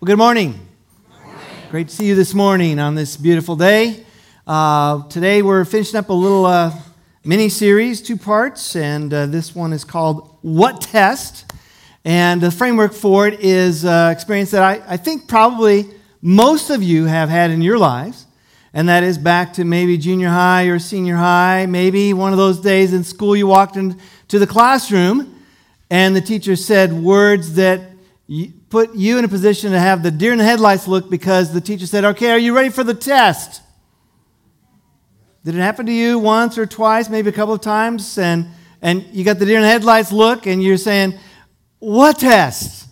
Well, good morning. Great to see you this morning on this beautiful day. Uh, today we're finishing up a little uh, mini series, two parts, and uh, this one is called What Test? And the framework for it is uh, experience that I, I think probably most of you have had in your lives, and that is back to maybe junior high or senior high, maybe one of those days in school you walked into the classroom and the teacher said words that put you in a position to have the deer in the headlights look because the teacher said, Okay, are you ready for the test? Did it happen to you once or twice, maybe a couple of times? And, and you got the deer in the headlights look, and you're saying, What test?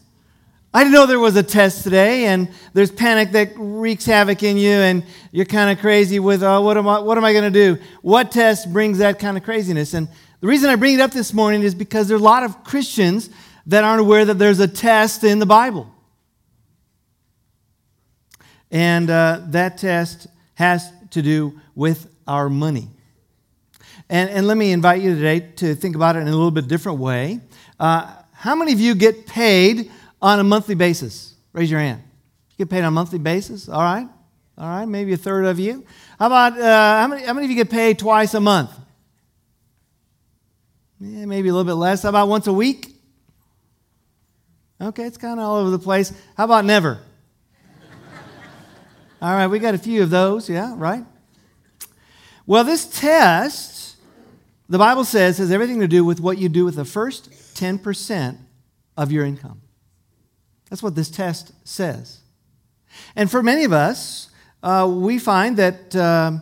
I didn't know there was a test today, and there's panic that wreaks havoc in you, and you're kind of crazy with, oh, what am I, what am I going to do? What test brings that kind of craziness? And the reason I bring it up this morning is because there are a lot of Christians that aren't aware that there's a test in the Bible. And uh, that test has to do with our money. And, and let me invite you today to think about it in a little bit different way. Uh, how many of you get paid on a monthly basis? Raise your hand. You get paid on a monthly basis? All right. All right. Maybe a third of you. How about uh, how, many, how many of you get paid twice a month? Yeah, maybe a little bit less. How about once a week? Okay, it's kind of all over the place. How about never? all right, we got a few of those, yeah, right? Well, this test, the Bible says, has everything to do with what you do with the first 10% of your income. That's what this test says. And for many of us, uh, we find that uh,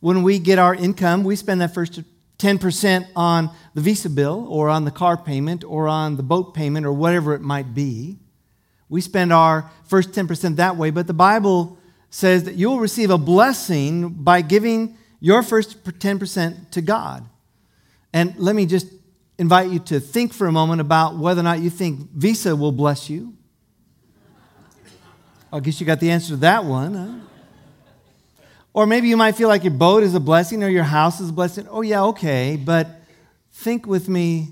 when we get our income, we spend that first 10% on the visa bill or on the car payment or on the boat payment or whatever it might be. We spend our first 10% that way, but the Bible says that you'll receive a blessing by giving your first 10% to God. And let me just invite you to think for a moment about whether or not you think Visa will bless you. I guess you got the answer to that one. Huh? Or maybe you might feel like your boat is a blessing or your house is a blessing. Oh, yeah, okay. But think with me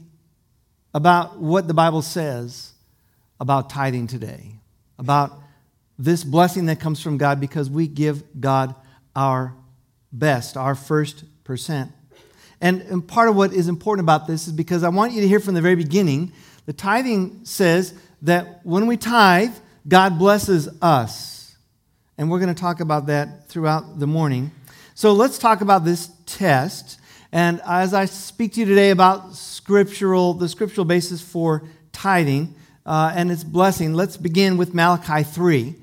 about what the Bible says about tithing today, about this blessing that comes from God because we give God our best, our first percent. And, and part of what is important about this is because I want you to hear from the very beginning the tithing says that when we tithe, God blesses us. And we're going to talk about that throughout the morning. So let's talk about this test. And as I speak to you today about scriptural, the scriptural basis for tithing uh, and its blessing, let's begin with Malachi 3.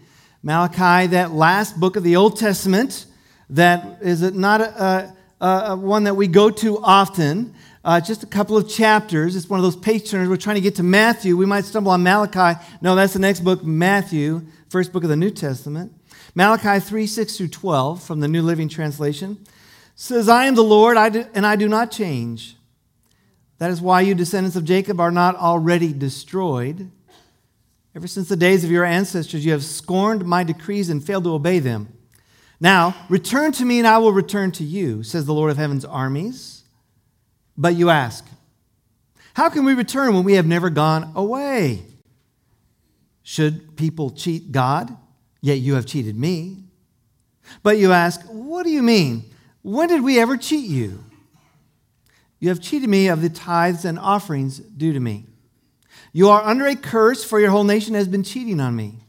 Malachi, that last book of the Old Testament, that is not a, a, a one that we go to often. Uh, just a couple of chapters. It's one of those page turners. We're trying to get to Matthew. We might stumble on Malachi. No, that's the next book, Matthew, first book of the New Testament. Malachi 3 6 through 12 from the New Living Translation says, I am the Lord, I do, and I do not change. That is why you descendants of Jacob are not already destroyed. Ever since the days of your ancestors, you have scorned my decrees and failed to obey them. Now, return to me, and I will return to you, says the Lord of heaven's armies. But you ask, How can we return when we have never gone away? Should people cheat God? Yet you have cheated me. But you ask, What do you mean? When did we ever cheat you? You have cheated me of the tithes and offerings due to me. You are under a curse, for your whole nation has been cheating on me.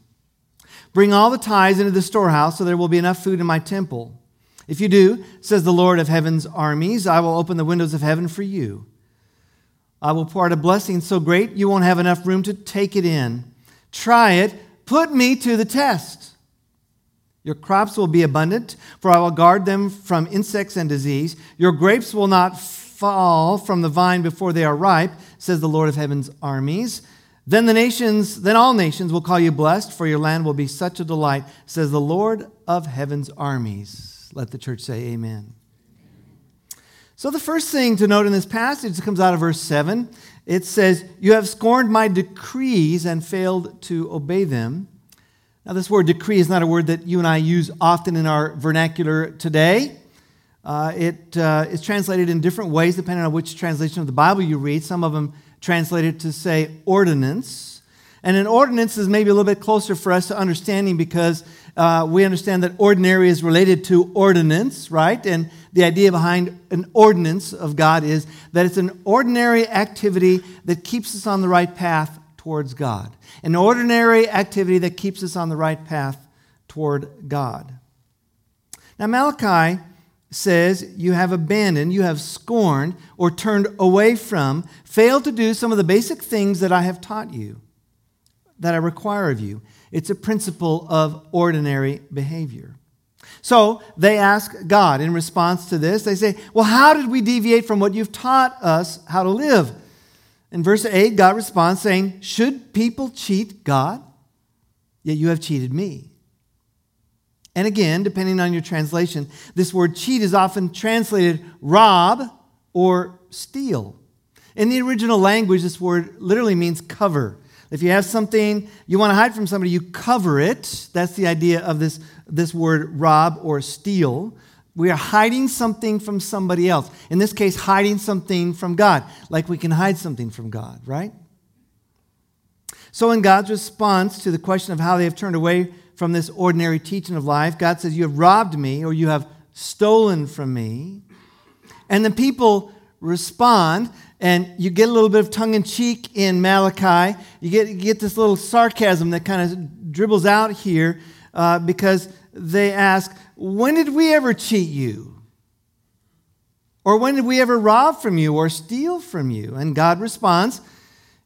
Bring all the tithes into the storehouse, so there will be enough food in my temple. If you do, says the Lord of heaven's armies, I will open the windows of heaven for you. I will pour out a blessing so great you won't have enough room to take it in. Try it Put me to the test. Your crops will be abundant, for I will guard them from insects and disease. Your grapes will not fall from the vine before they are ripe, says the Lord of heaven's armies. Then the nations, then all nations will call you blessed, for your land will be such a delight, says the Lord of heaven's armies. Let the church say amen. So, the first thing to note in this passage that comes out of verse 7 it says, You have scorned my decrees and failed to obey them. Now, this word decree is not a word that you and I use often in our vernacular today. Uh, it uh, is translated in different ways depending on which translation of the Bible you read. Some of them translate it to say ordinance. And an ordinance is maybe a little bit closer for us to understanding because uh, we understand that ordinary is related to ordinance, right? And the idea behind an ordinance of God is that it's an ordinary activity that keeps us on the right path towards God. An ordinary activity that keeps us on the right path toward God. Now, Malachi says, You have abandoned, you have scorned, or turned away from, failed to do some of the basic things that I have taught you that I require of you. It's a principle of ordinary behavior. So they ask God in response to this. They say, Well, how did we deviate from what you've taught us how to live? In verse 8, God responds saying, Should people cheat God? Yet you have cheated me. And again, depending on your translation, this word cheat is often translated rob or steal. In the original language, this word literally means cover. If you have something you want to hide from somebody, you cover it. That's the idea of this, this word rob or steal. We are hiding something from somebody else. In this case, hiding something from God, like we can hide something from God, right? So, in God's response to the question of how they have turned away from this ordinary teaching of life, God says, You have robbed me or you have stolen from me. And the people respond and you get a little bit of tongue in cheek in Malachi. You get, you get this little sarcasm that kind of dribbles out here uh, because they ask, When did we ever cheat you? Or when did we ever rob from you or steal from you? And God responds,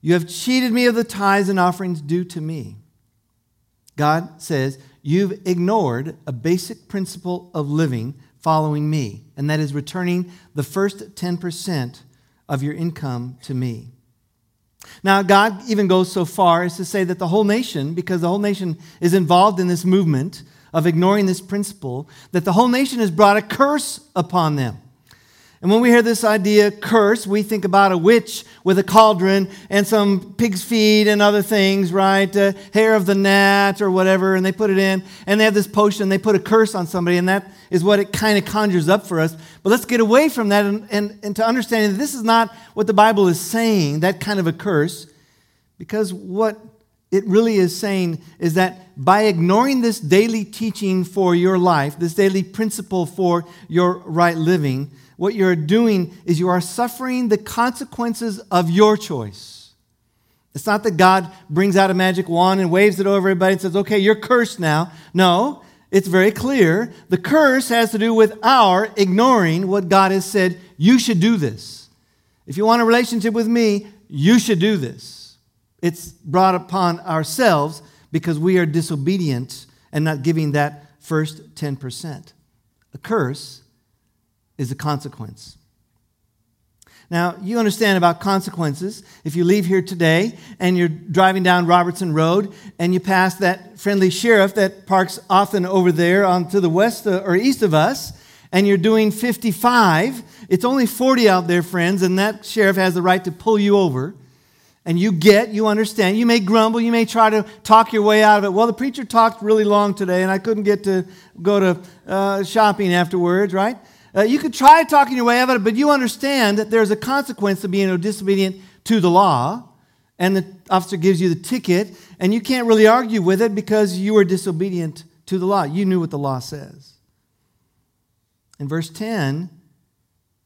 You have cheated me of the tithes and offerings due to me. God says, You've ignored a basic principle of living following me, and that is returning the first 10% of your income to me. Now, God even goes so far as to say that the whole nation, because the whole nation is involved in this movement of ignoring this principle, that the whole nation has brought a curse upon them. And when we hear this idea, curse, we think about a witch with a cauldron and some pig's feet and other things, right? Uh, hair of the gnat or whatever, and they put it in, and they have this potion, they put a curse on somebody, and that is what it kind of conjures up for us. But let's get away from that and, and, and to understanding that this is not what the Bible is saying, that kind of a curse, because what it really is saying is that by ignoring this daily teaching for your life, this daily principle for your right living, what you're doing is you are suffering the consequences of your choice. It's not that God brings out a magic wand and waves it over everybody and says, okay, you're cursed now. No, it's very clear. The curse has to do with our ignoring what God has said, you should do this. If you want a relationship with me, you should do this. It's brought upon ourselves because we are disobedient and not giving that first 10%. A curse is a consequence. Now, you understand about consequences. If you leave here today and you're driving down Robertson Road and you pass that friendly sheriff that parks often over there on to the west uh, or east of us, and you're doing 55, it's only 40 out there, friends, and that sheriff has the right to pull you over. And you get, you understand. You may grumble, you may try to talk your way out of it. Well, the preacher talked really long today, and I couldn't get to go to uh, shopping afterwards, right? Uh, you could try talking your way out of it, but you understand that there's a consequence to being disobedient to the law, and the officer gives you the ticket, and you can't really argue with it because you were disobedient to the law. You knew what the law says. In verse 10,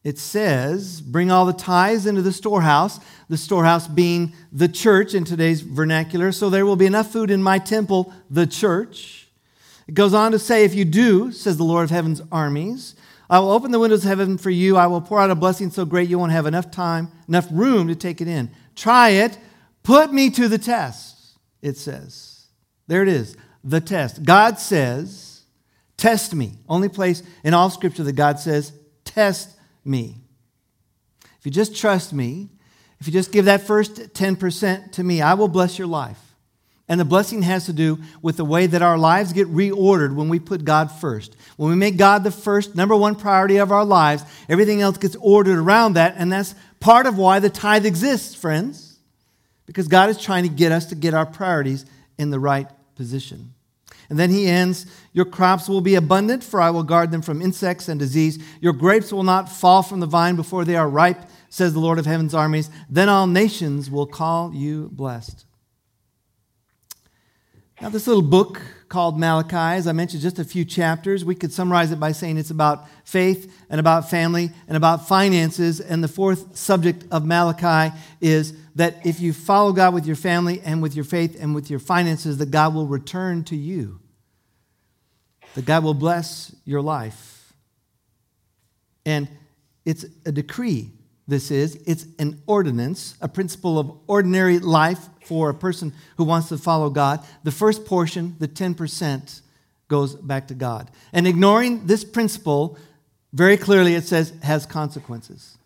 it says, Bring all the tithes into the storehouse, the storehouse being the church in today's vernacular, so there will be enough food in my temple, the church. It goes on to say, If you do, says the Lord of heaven's armies, I will open the windows of heaven for you. I will pour out a blessing so great you won't have enough time, enough room to take it in. Try it. Put me to the test, it says. There it is, the test. God says, Test me. Only place in all scripture that God says, Test me. If you just trust me, if you just give that first 10% to me, I will bless your life. And the blessing has to do with the way that our lives get reordered when we put God first. When we make God the first, number one priority of our lives, everything else gets ordered around that. And that's part of why the tithe exists, friends. Because God is trying to get us to get our priorities in the right position. And then he ends Your crops will be abundant, for I will guard them from insects and disease. Your grapes will not fall from the vine before they are ripe, says the Lord of heaven's armies. Then all nations will call you blessed. Now, this little book called Malachi, as I mentioned, just a few chapters. We could summarize it by saying it's about faith and about family and about finances. And the fourth subject of Malachi is that if you follow God with your family and with your faith and with your finances, that God will return to you, that God will bless your life. And it's a decree this is. It's an ordinance, a principle of ordinary life for a person who wants to follow God. The first portion, the 10%, goes back to God. And ignoring this principle, very clearly it says, has consequences.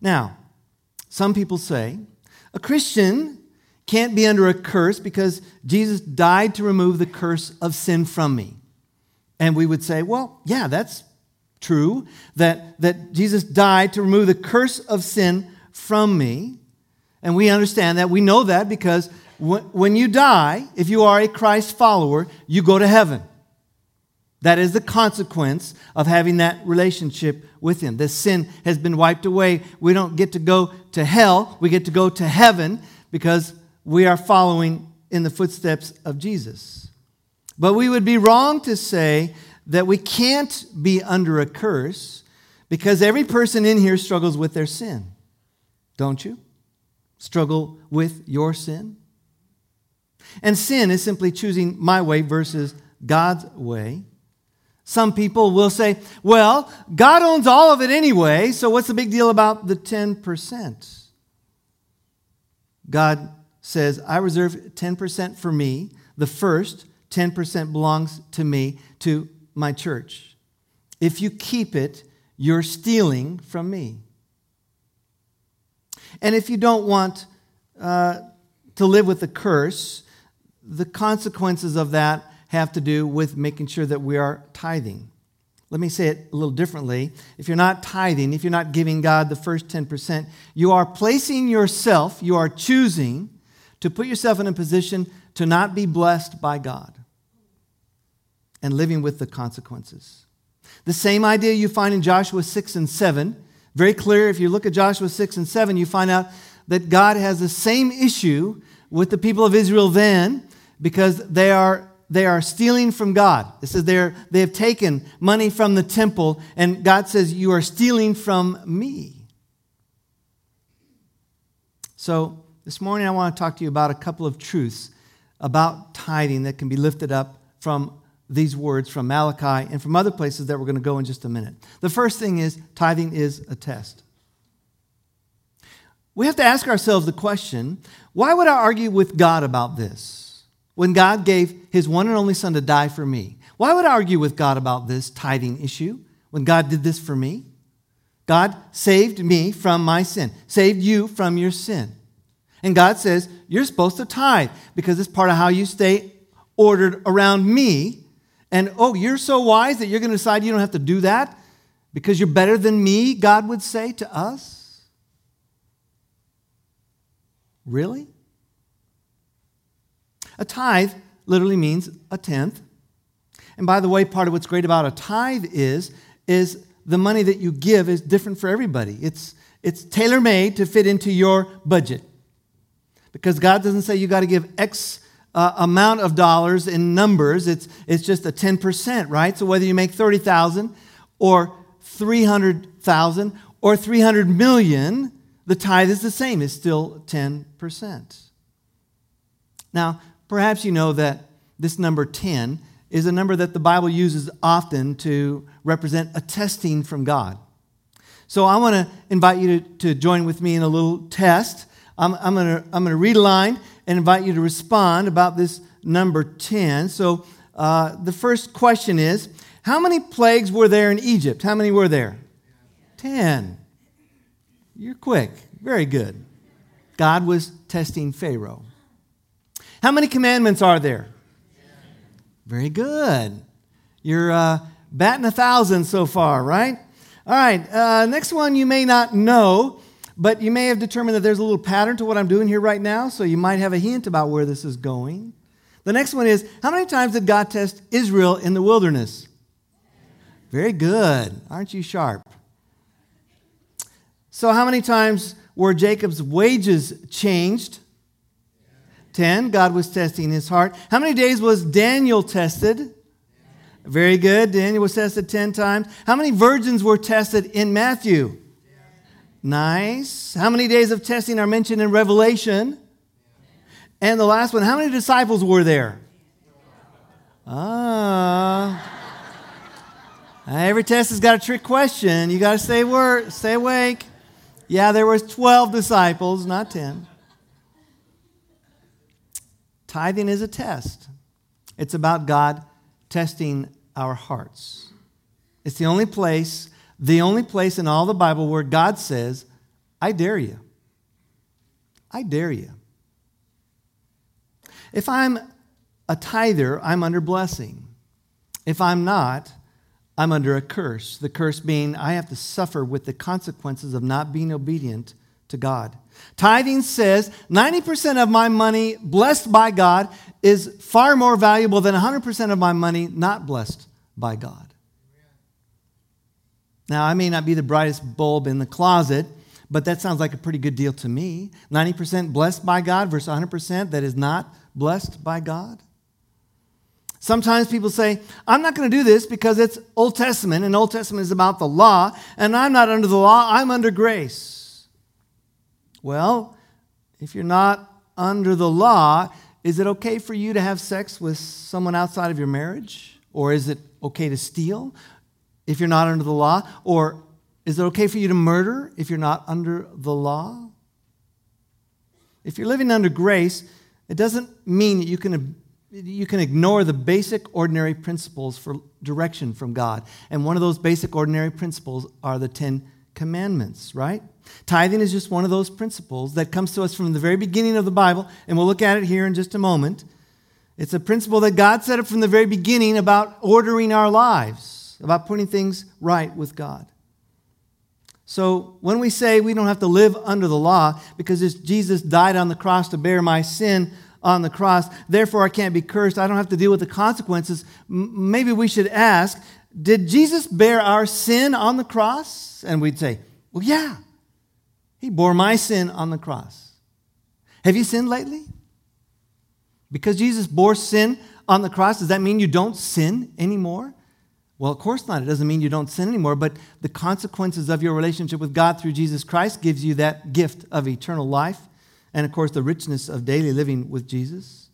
Now, some people say a Christian can't be under a curse because Jesus died to remove the curse of sin from me. And we would say, well, yeah, that's true, that, that Jesus died to remove the curse of sin from me. And we understand that. We know that because when you die, if you are a Christ follower, you go to heaven. That is the consequence of having that relationship with Him. The sin has been wiped away. We don't get to go to hell, we get to go to heaven because we are following in the footsteps of Jesus. But we would be wrong to say that we can't be under a curse because every person in here struggles with their sin. Don't you? Struggle with your sin? And sin is simply choosing my way versus God's way. Some people will say, well, God owns all of it anyway, so what's the big deal about the 10%? God says, I reserve 10% for me. The first 10% belongs to me to my church. If you keep it, you're stealing from me. And if you don't want uh, to live with the curse, the consequences of that have to do with making sure that we are tithing. Let me say it a little differently. If you're not tithing, if you're not giving God the first 10%, you are placing yourself, you are choosing to put yourself in a position to not be blessed by God and living with the consequences. The same idea you find in Joshua 6 and 7. Very clear, if you look at Joshua 6 and 7, you find out that God has the same issue with the people of Israel then because they are, they are stealing from God. It says they're, they have taken money from the temple, and God says, You are stealing from me. So, this morning I want to talk to you about a couple of truths about tithing that can be lifted up from these words from Malachi and from other places that we're going to go in just a minute. The first thing is tithing is a test. We have to ask ourselves the question why would I argue with God about this when God gave his one and only son to die for me? Why would I argue with God about this tithing issue when God did this for me? God saved me from my sin, saved you from your sin. And God says, You're supposed to tithe because it's part of how you stay ordered around me and oh, you're so wise that you're going to decide you don't have to do that because you're better than me, God would say to us? Really? A tithe literally means a tenth. And by the way, part of what's great about a tithe is, is the money that you give is different for everybody. It's, it's tailor made to fit into your budget. Because God doesn't say you got to give X uh, amount of dollars in numbers. It's, it's just a 10%, right? So whether you make 30,000 or 300,000 or 300 million, the tithe is the same. It's still 10%. Now, perhaps you know that this number 10 is a number that the Bible uses often to represent a testing from God. So I want to invite you to, to join with me in a little test. I'm, I'm going to I'm going to read a line and invite you to respond about this number 10. So, uh, the first question is How many plagues were there in Egypt? How many were there? 10. You're quick. Very good. God was testing Pharaoh. How many commandments are there? Very good. You're uh, batting a thousand so far, right? All right, uh, next one you may not know. But you may have determined that there's a little pattern to what I'm doing here right now, so you might have a hint about where this is going. The next one is How many times did God test Israel in the wilderness? Very good. Aren't you sharp? So, how many times were Jacob's wages changed? 10. God was testing his heart. How many days was Daniel tested? Very good. Daniel was tested 10 times. How many virgins were tested in Matthew? Nice. How many days of testing are mentioned in Revelation? And the last one, how many disciples were there? Ah. Every test has got a trick question. You got to stay, wor- stay awake. Yeah, there was 12 disciples, not 10. Tithing is a test. It's about God testing our hearts. It's the only place, the only place in all the Bible where God says, I dare you. I dare you. If I'm a tither, I'm under blessing. If I'm not, I'm under a curse. The curse being I have to suffer with the consequences of not being obedient to God. Tithing says 90% of my money blessed by God is far more valuable than 100% of my money not blessed by God. Now, I may not be the brightest bulb in the closet, but that sounds like a pretty good deal to me. 90% blessed by God versus 100% that is not blessed by God. Sometimes people say, I'm not going to do this because it's Old Testament, and Old Testament is about the law, and I'm not under the law, I'm under grace. Well, if you're not under the law, is it okay for you to have sex with someone outside of your marriage? Or is it okay to steal if you're not under the law? Or is it okay for you to murder if you're not under the law? If you're living under grace, it doesn't mean that you can you can ignore the basic ordinary principles for direction from God. And one of those basic ordinary principles are the 10 commandments, right? Tithing is just one of those principles that comes to us from the very beginning of the Bible, and we'll look at it here in just a moment. It's a principle that God set up from the very beginning about ordering our lives, about putting things right with God. So when we say we don't have to live under the law because Jesus died on the cross to bear my sin, on the cross. Therefore, I can't be cursed. I don't have to deal with the consequences. Maybe we should ask Did Jesus bear our sin on the cross? And we'd say, Well, yeah, he bore my sin on the cross. Have you sinned lately? Because Jesus bore sin on the cross, does that mean you don't sin anymore? Well, of course not. It doesn't mean you don't sin anymore, but the consequences of your relationship with God through Jesus Christ gives you that gift of eternal life and of course the richness of daily living with Jesus.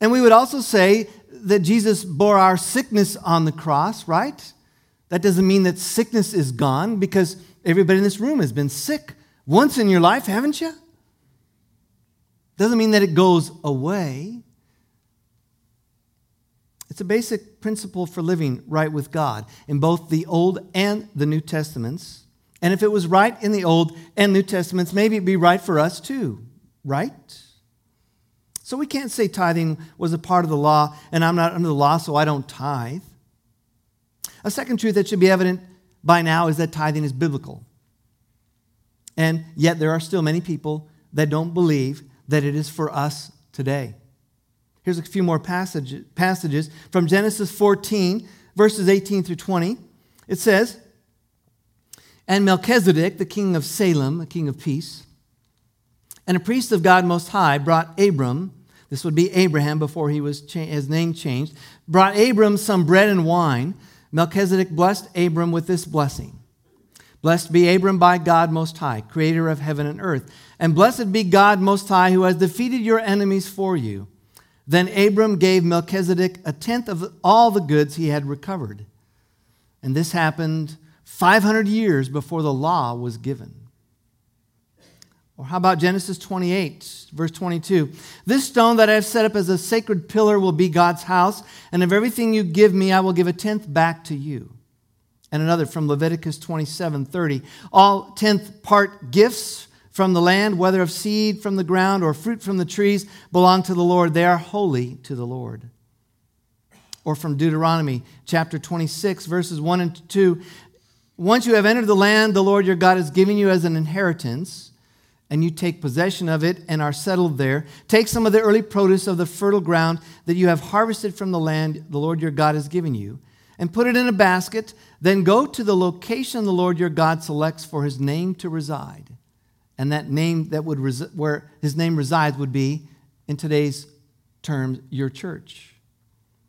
And we would also say that Jesus bore our sickness on the cross, right? That doesn't mean that sickness is gone because everybody in this room has been sick once in your life, haven't you? Doesn't mean that it goes away. It's a basic principle for living right with God in both the Old and the New Testaments. And if it was right in the Old and New Testaments, maybe it'd be right for us too, right? So we can't say tithing was a part of the law and I'm not under the law, so I don't tithe. A second truth that should be evident by now is that tithing is biblical. And yet there are still many people that don't believe that it is for us today. Here's a few more passage, passages from Genesis 14, verses 18 through 20. It says, and Melchizedek, the king of Salem, a king of peace, and a priest of God Most High, brought Abram, this would be Abraham before he was cha- his name changed, brought Abram some bread and wine. Melchizedek blessed Abram with this blessing Blessed be Abram by God Most High, creator of heaven and earth. And blessed be God Most High, who has defeated your enemies for you. Then Abram gave Melchizedek a tenth of all the goods he had recovered. And this happened 500 years before the law was given. Or how about Genesis 28, verse 22? This stone that I have set up as a sacred pillar will be God's house, and of everything you give me, I will give a tenth back to you. And another from Leviticus 27, 30. All tenth part gifts from the land, whether of seed from the ground or fruit from the trees, belong to the Lord. They are holy to the Lord. Or from Deuteronomy chapter 26, verses 1 and 2. Once you have entered the land the Lord your God is giving you as an inheritance, and you take possession of it and are settled there, take some of the early produce of the fertile ground that you have harvested from the land the Lord your God has given you, and put it in a basket. Then go to the location the Lord your God selects for his name to reside, And that name that would where his name resides would be, in today's terms, your church.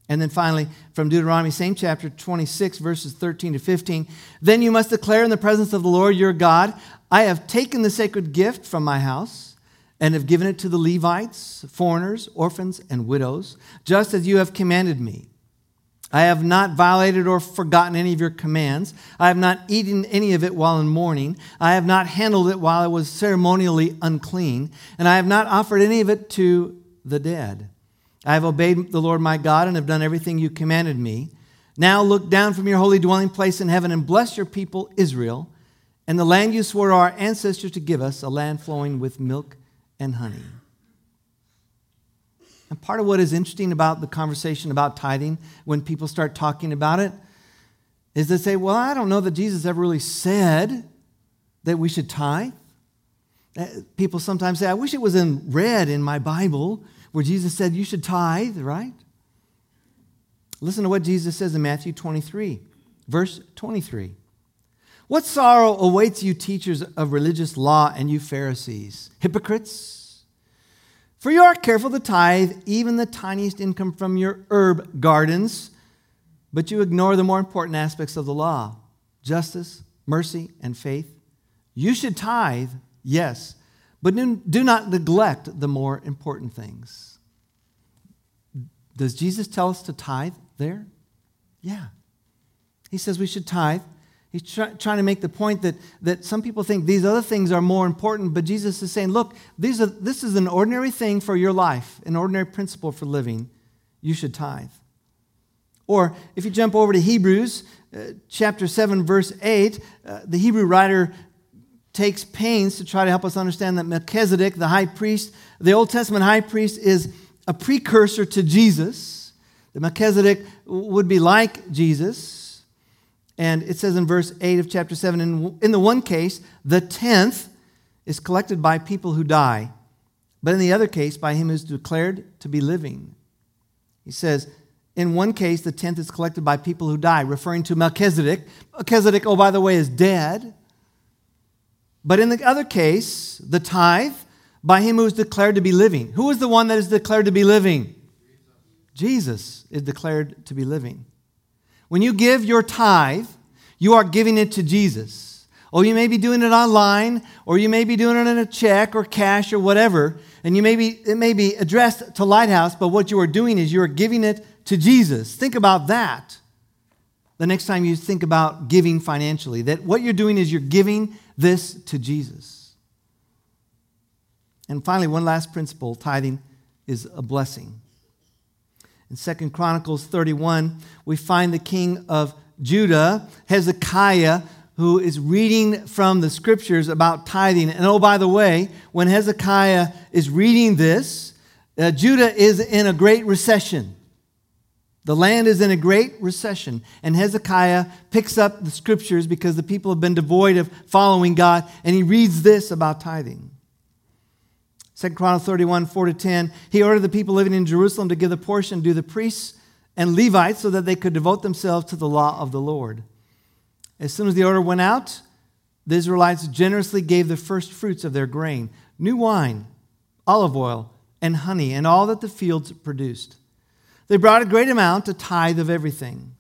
And then finally, from Deuteronomy, same chapter 26, verses 13 to 15. Then you must declare in the presence of the Lord your God, I have taken the sacred gift from my house and have given it to the Levites, foreigners, orphans, and widows, just as you have commanded me. I have not violated or forgotten any of your commands. I have not eaten any of it while in mourning. I have not handled it while I was ceremonially unclean. And I have not offered any of it to the dead. I have obeyed the Lord my God and have done everything you commanded me. Now look down from your holy dwelling place in heaven and bless your people, Israel, and the land you swore to our ancestors to give us, a land flowing with milk and honey. And part of what is interesting about the conversation about tithing, when people start talking about it, is they say, Well, I don't know that Jesus ever really said that we should tithe. Uh, people sometimes say, I wish it was in red in my Bible where Jesus said you should tithe, right? Listen to what Jesus says in Matthew 23, verse 23. What sorrow awaits you, teachers of religious law, and you Pharisees, hypocrites? For you are careful to tithe even the tiniest income from your herb gardens, but you ignore the more important aspects of the law justice, mercy, and faith. You should tithe, yes, but do not neglect the more important things. Does Jesus tell us to tithe there? Yeah. He says we should tithe. He's try, trying to make the point that, that some people think these other things are more important, but Jesus is saying, look, these are, this is an ordinary thing for your life, an ordinary principle for living. You should tithe. Or if you jump over to Hebrews uh, chapter 7, verse 8, uh, the Hebrew writer takes pains to try to help us understand that Melchizedek, the high priest, the Old Testament high priest, is a precursor to Jesus. The Melchizedek would be like Jesus. And it says in verse 8 of chapter 7 in, in the one case, the tenth is collected by people who die, but in the other case, by him who is declared to be living. He says, in one case, the tenth is collected by people who die, referring to Melchizedek. Melchizedek, oh, by the way, is dead. But in the other case, the tithe, by him who is declared to be living. Who is the one that is declared to be living? Jesus is declared to be living. When you give your tithe, you are giving it to Jesus. Or you may be doing it online, or you may be doing it in a check or cash or whatever, and you may be, it may be addressed to Lighthouse, but what you are doing is you are giving it to Jesus. Think about that the next time you think about giving financially, that what you're doing is you're giving this to Jesus. And finally, one last principle tithing is a blessing. In Second Chronicles 31, we find the king of Judah, Hezekiah, who is reading from the scriptures about tithing. And oh, by the way, when Hezekiah is reading this, uh, Judah is in a great recession. The land is in a great recession. And Hezekiah picks up the scriptures because the people have been devoid of following God, and he reads this about tithing. 2 Chronicles 31, 4 to 10. He ordered the people living in Jerusalem to give the portion to the priests and Levites so that they could devote themselves to the law of the Lord. As soon as the order went out, the Israelites generously gave the first fruits of their grain, new wine, olive oil, and honey, and all that the fields produced. They brought a great amount, a tithe of everything.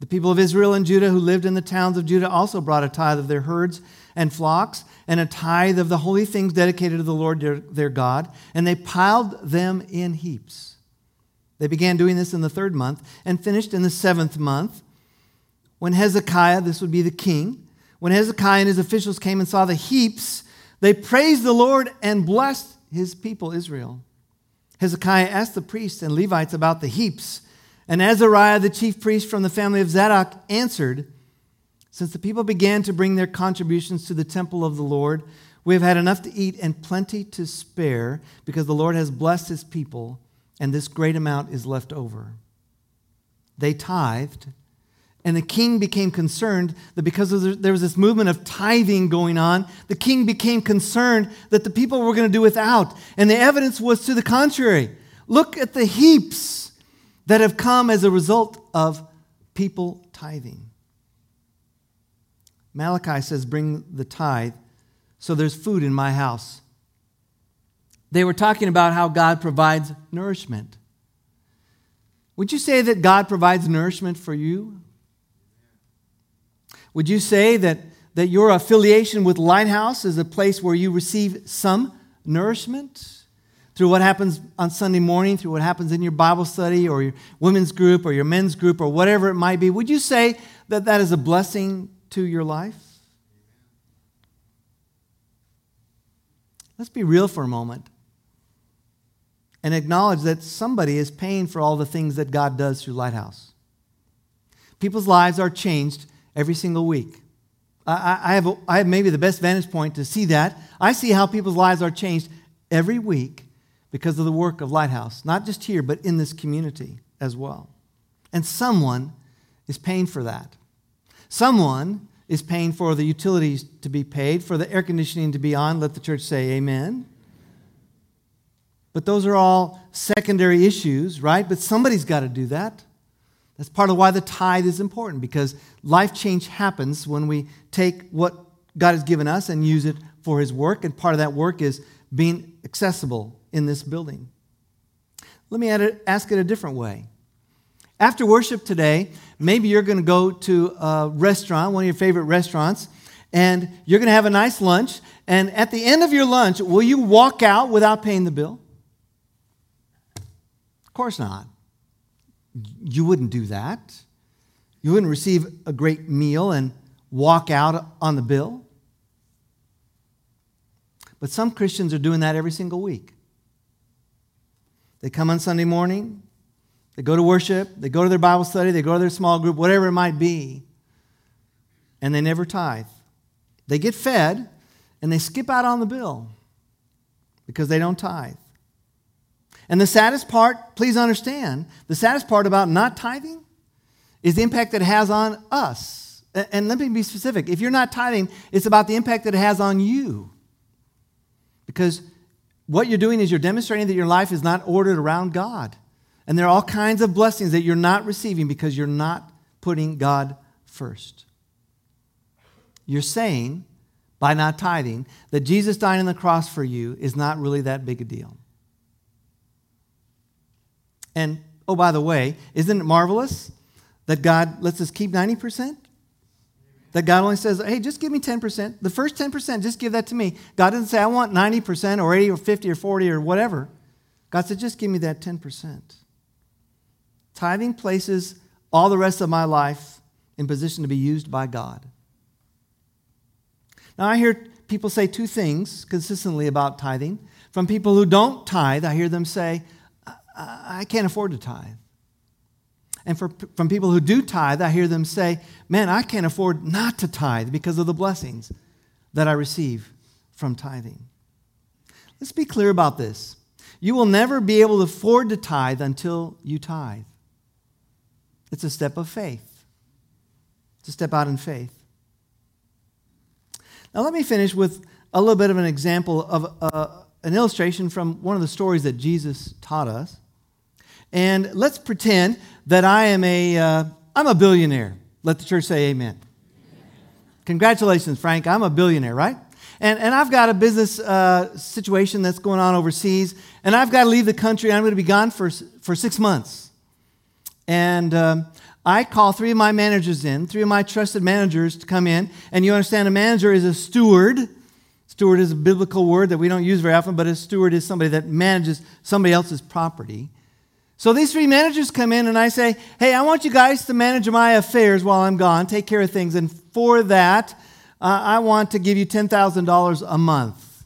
The people of Israel and Judah who lived in the towns of Judah also brought a tithe of their herds and flocks and a tithe of the holy things dedicated to the Lord their, their God, and they piled them in heaps. They began doing this in the third month and finished in the seventh month. When Hezekiah, this would be the king, when Hezekiah and his officials came and saw the heaps, they praised the Lord and blessed his people, Israel. Hezekiah asked the priests and Levites about the heaps, and Azariah, the chief priest from the family of Zadok, answered, since the people began to bring their contributions to the temple of the Lord, we have had enough to eat and plenty to spare because the Lord has blessed his people, and this great amount is left over. They tithed, and the king became concerned that because there was this movement of tithing going on, the king became concerned that the people were going to do without. And the evidence was to the contrary. Look at the heaps that have come as a result of people tithing. Malachi says, Bring the tithe so there's food in my house. They were talking about how God provides nourishment. Would you say that God provides nourishment for you? Would you say that, that your affiliation with Lighthouse is a place where you receive some nourishment? Through what happens on Sunday morning, through what happens in your Bible study or your women's group or your men's group or whatever it might be, would you say that that is a blessing to your life? Let's be real for a moment and acknowledge that somebody is paying for all the things that God does through Lighthouse. People's lives are changed every single week. I, I, have, I have maybe the best vantage point to see that. I see how people's lives are changed every week because of the work of Lighthouse, not just here, but in this community as well. And someone is paying for that. Someone is paying for the utilities to be paid, for the air conditioning to be on. Let the church say amen. But those are all secondary issues, right? But somebody's got to do that. That's part of why the tithe is important because life change happens when we take what God has given us and use it for His work. And part of that work is being accessible in this building. Let me ask it a different way. After worship today, maybe you're going to go to a restaurant, one of your favorite restaurants, and you're going to have a nice lunch. And at the end of your lunch, will you walk out without paying the bill? Of course not. You wouldn't do that. You wouldn't receive a great meal and walk out on the bill. But some Christians are doing that every single week. They come on Sunday morning, they go to worship, they go to their Bible study, they go to their small group, whatever it might be, and they never tithe. They get fed and they skip out on the bill because they don't tithe. And the saddest part, please understand, the saddest part about not tithing is the impact that it has on us. And let me be specific. If you're not tithing, it's about the impact that it has on you. Because what you're doing is you're demonstrating that your life is not ordered around God. And there are all kinds of blessings that you're not receiving because you're not putting God first. You're saying, by not tithing, that Jesus dying on the cross for you is not really that big a deal. And oh, by the way, isn't it marvelous that God lets us keep 90%? That God only says, hey, just give me 10%. The first 10%, just give that to me. God doesn't say, I want 90% or 80 or 50 or 40 or whatever. God said, just give me that 10%. Tithing places all the rest of my life in position to be used by God. Now, I hear people say two things consistently about tithing. From people who don't tithe, I hear them say, I, I can't afford to tithe. And for, from people who do tithe, I hear them say, Man, I can't afford not to tithe because of the blessings that I receive from tithing. Let's be clear about this. You will never be able to afford to tithe until you tithe. It's a step of faith, it's a step out in faith. Now, let me finish with a little bit of an example of uh, an illustration from one of the stories that Jesus taught us. And let's pretend that I am a, uh, I'm a billionaire. Let the church say amen. Congratulations, Frank. I'm a billionaire, right? And, and I've got a business uh, situation that's going on overseas, and I've got to leave the country. I'm going to be gone for, for six months. And um, I call three of my managers in, three of my trusted managers to come in. And you understand a manager is a steward. Steward is a biblical word that we don't use very often, but a steward is somebody that manages somebody else's property. So these three managers come in and I say, Hey, I want you guys to manage my affairs while I'm gone, take care of things. And for that, uh, I want to give you $10,000 a month.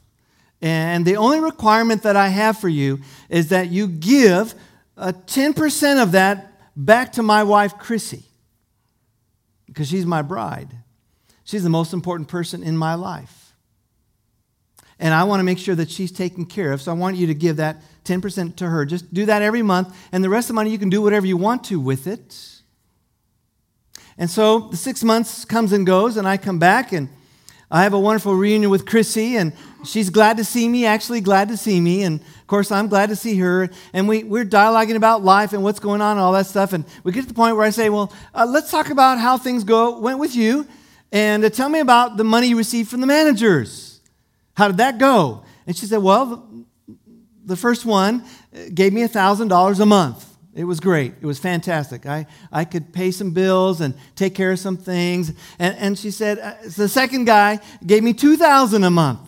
And the only requirement that I have for you is that you give uh, 10% of that back to my wife, Chrissy, because she's my bride. She's the most important person in my life. And I want to make sure that she's taken care of. So I want you to give that 10% to her. Just do that every month, and the rest of the money you can do whatever you want to with it. And so the six months comes and goes, and I come back and I have a wonderful reunion with Chrissy, and she's glad to see me, actually glad to see me. And of course, I'm glad to see her. And we, we're dialoguing about life and what's going on and all that stuff. And we get to the point where I say, Well, uh, let's talk about how things go, went with you, and uh, tell me about the money you received from the managers. How did that go? And she said, Well, the first one gave me $1,000 a month. It was great. It was fantastic. I, I could pay some bills and take care of some things. And, and she said, uh, the second guy gave me 2000 a month.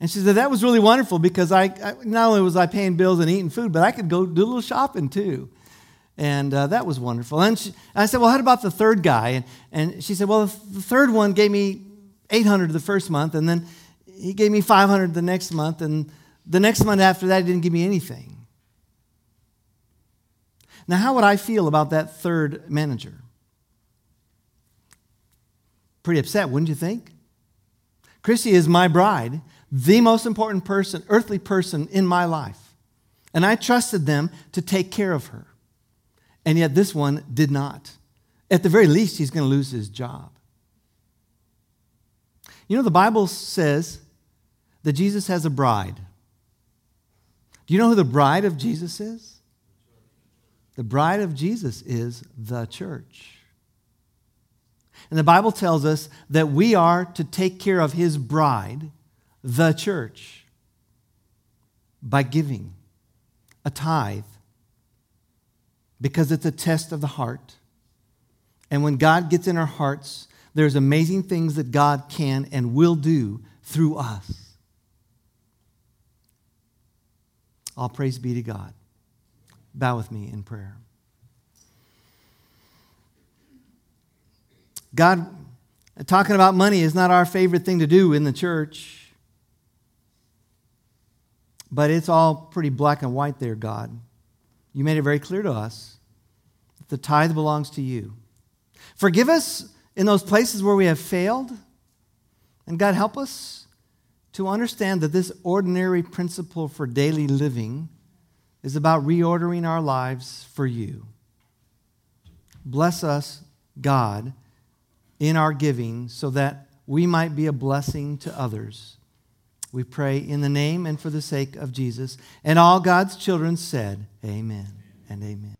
And she said, that was really wonderful because I, I, not only was I paying bills and eating food, but I could go do a little shopping too. And uh, that was wonderful. And she, I said, well, how about the third guy? And, and she said, well, the third one gave me 800 the first month, and then he gave me 500 the next month, and the next month after that, he didn't give me anything. Now, how would I feel about that third manager? Pretty upset, wouldn't you think? Chrissy is my bride, the most important person, earthly person in my life. And I trusted them to take care of her. And yet this one did not. At the very least, he's going to lose his job. You know, the Bible says that Jesus has a bride. Do you know who the bride of Jesus is? The bride of Jesus is the church. And the Bible tells us that we are to take care of his bride, the church, by giving a tithe because it's a test of the heart. And when God gets in our hearts, there's amazing things that God can and will do through us. All praise be to God. Bow with me in prayer. God, talking about money is not our favorite thing to do in the church, but it's all pretty black and white there, God. You made it very clear to us that the tithe belongs to you. Forgive us in those places where we have failed, and God, help us to understand that this ordinary principle for daily living is about reordering our lives for you. Bless us, God, in our giving so that we might be a blessing to others. We pray in the name and for the sake of Jesus. And all God's children said, Amen and amen.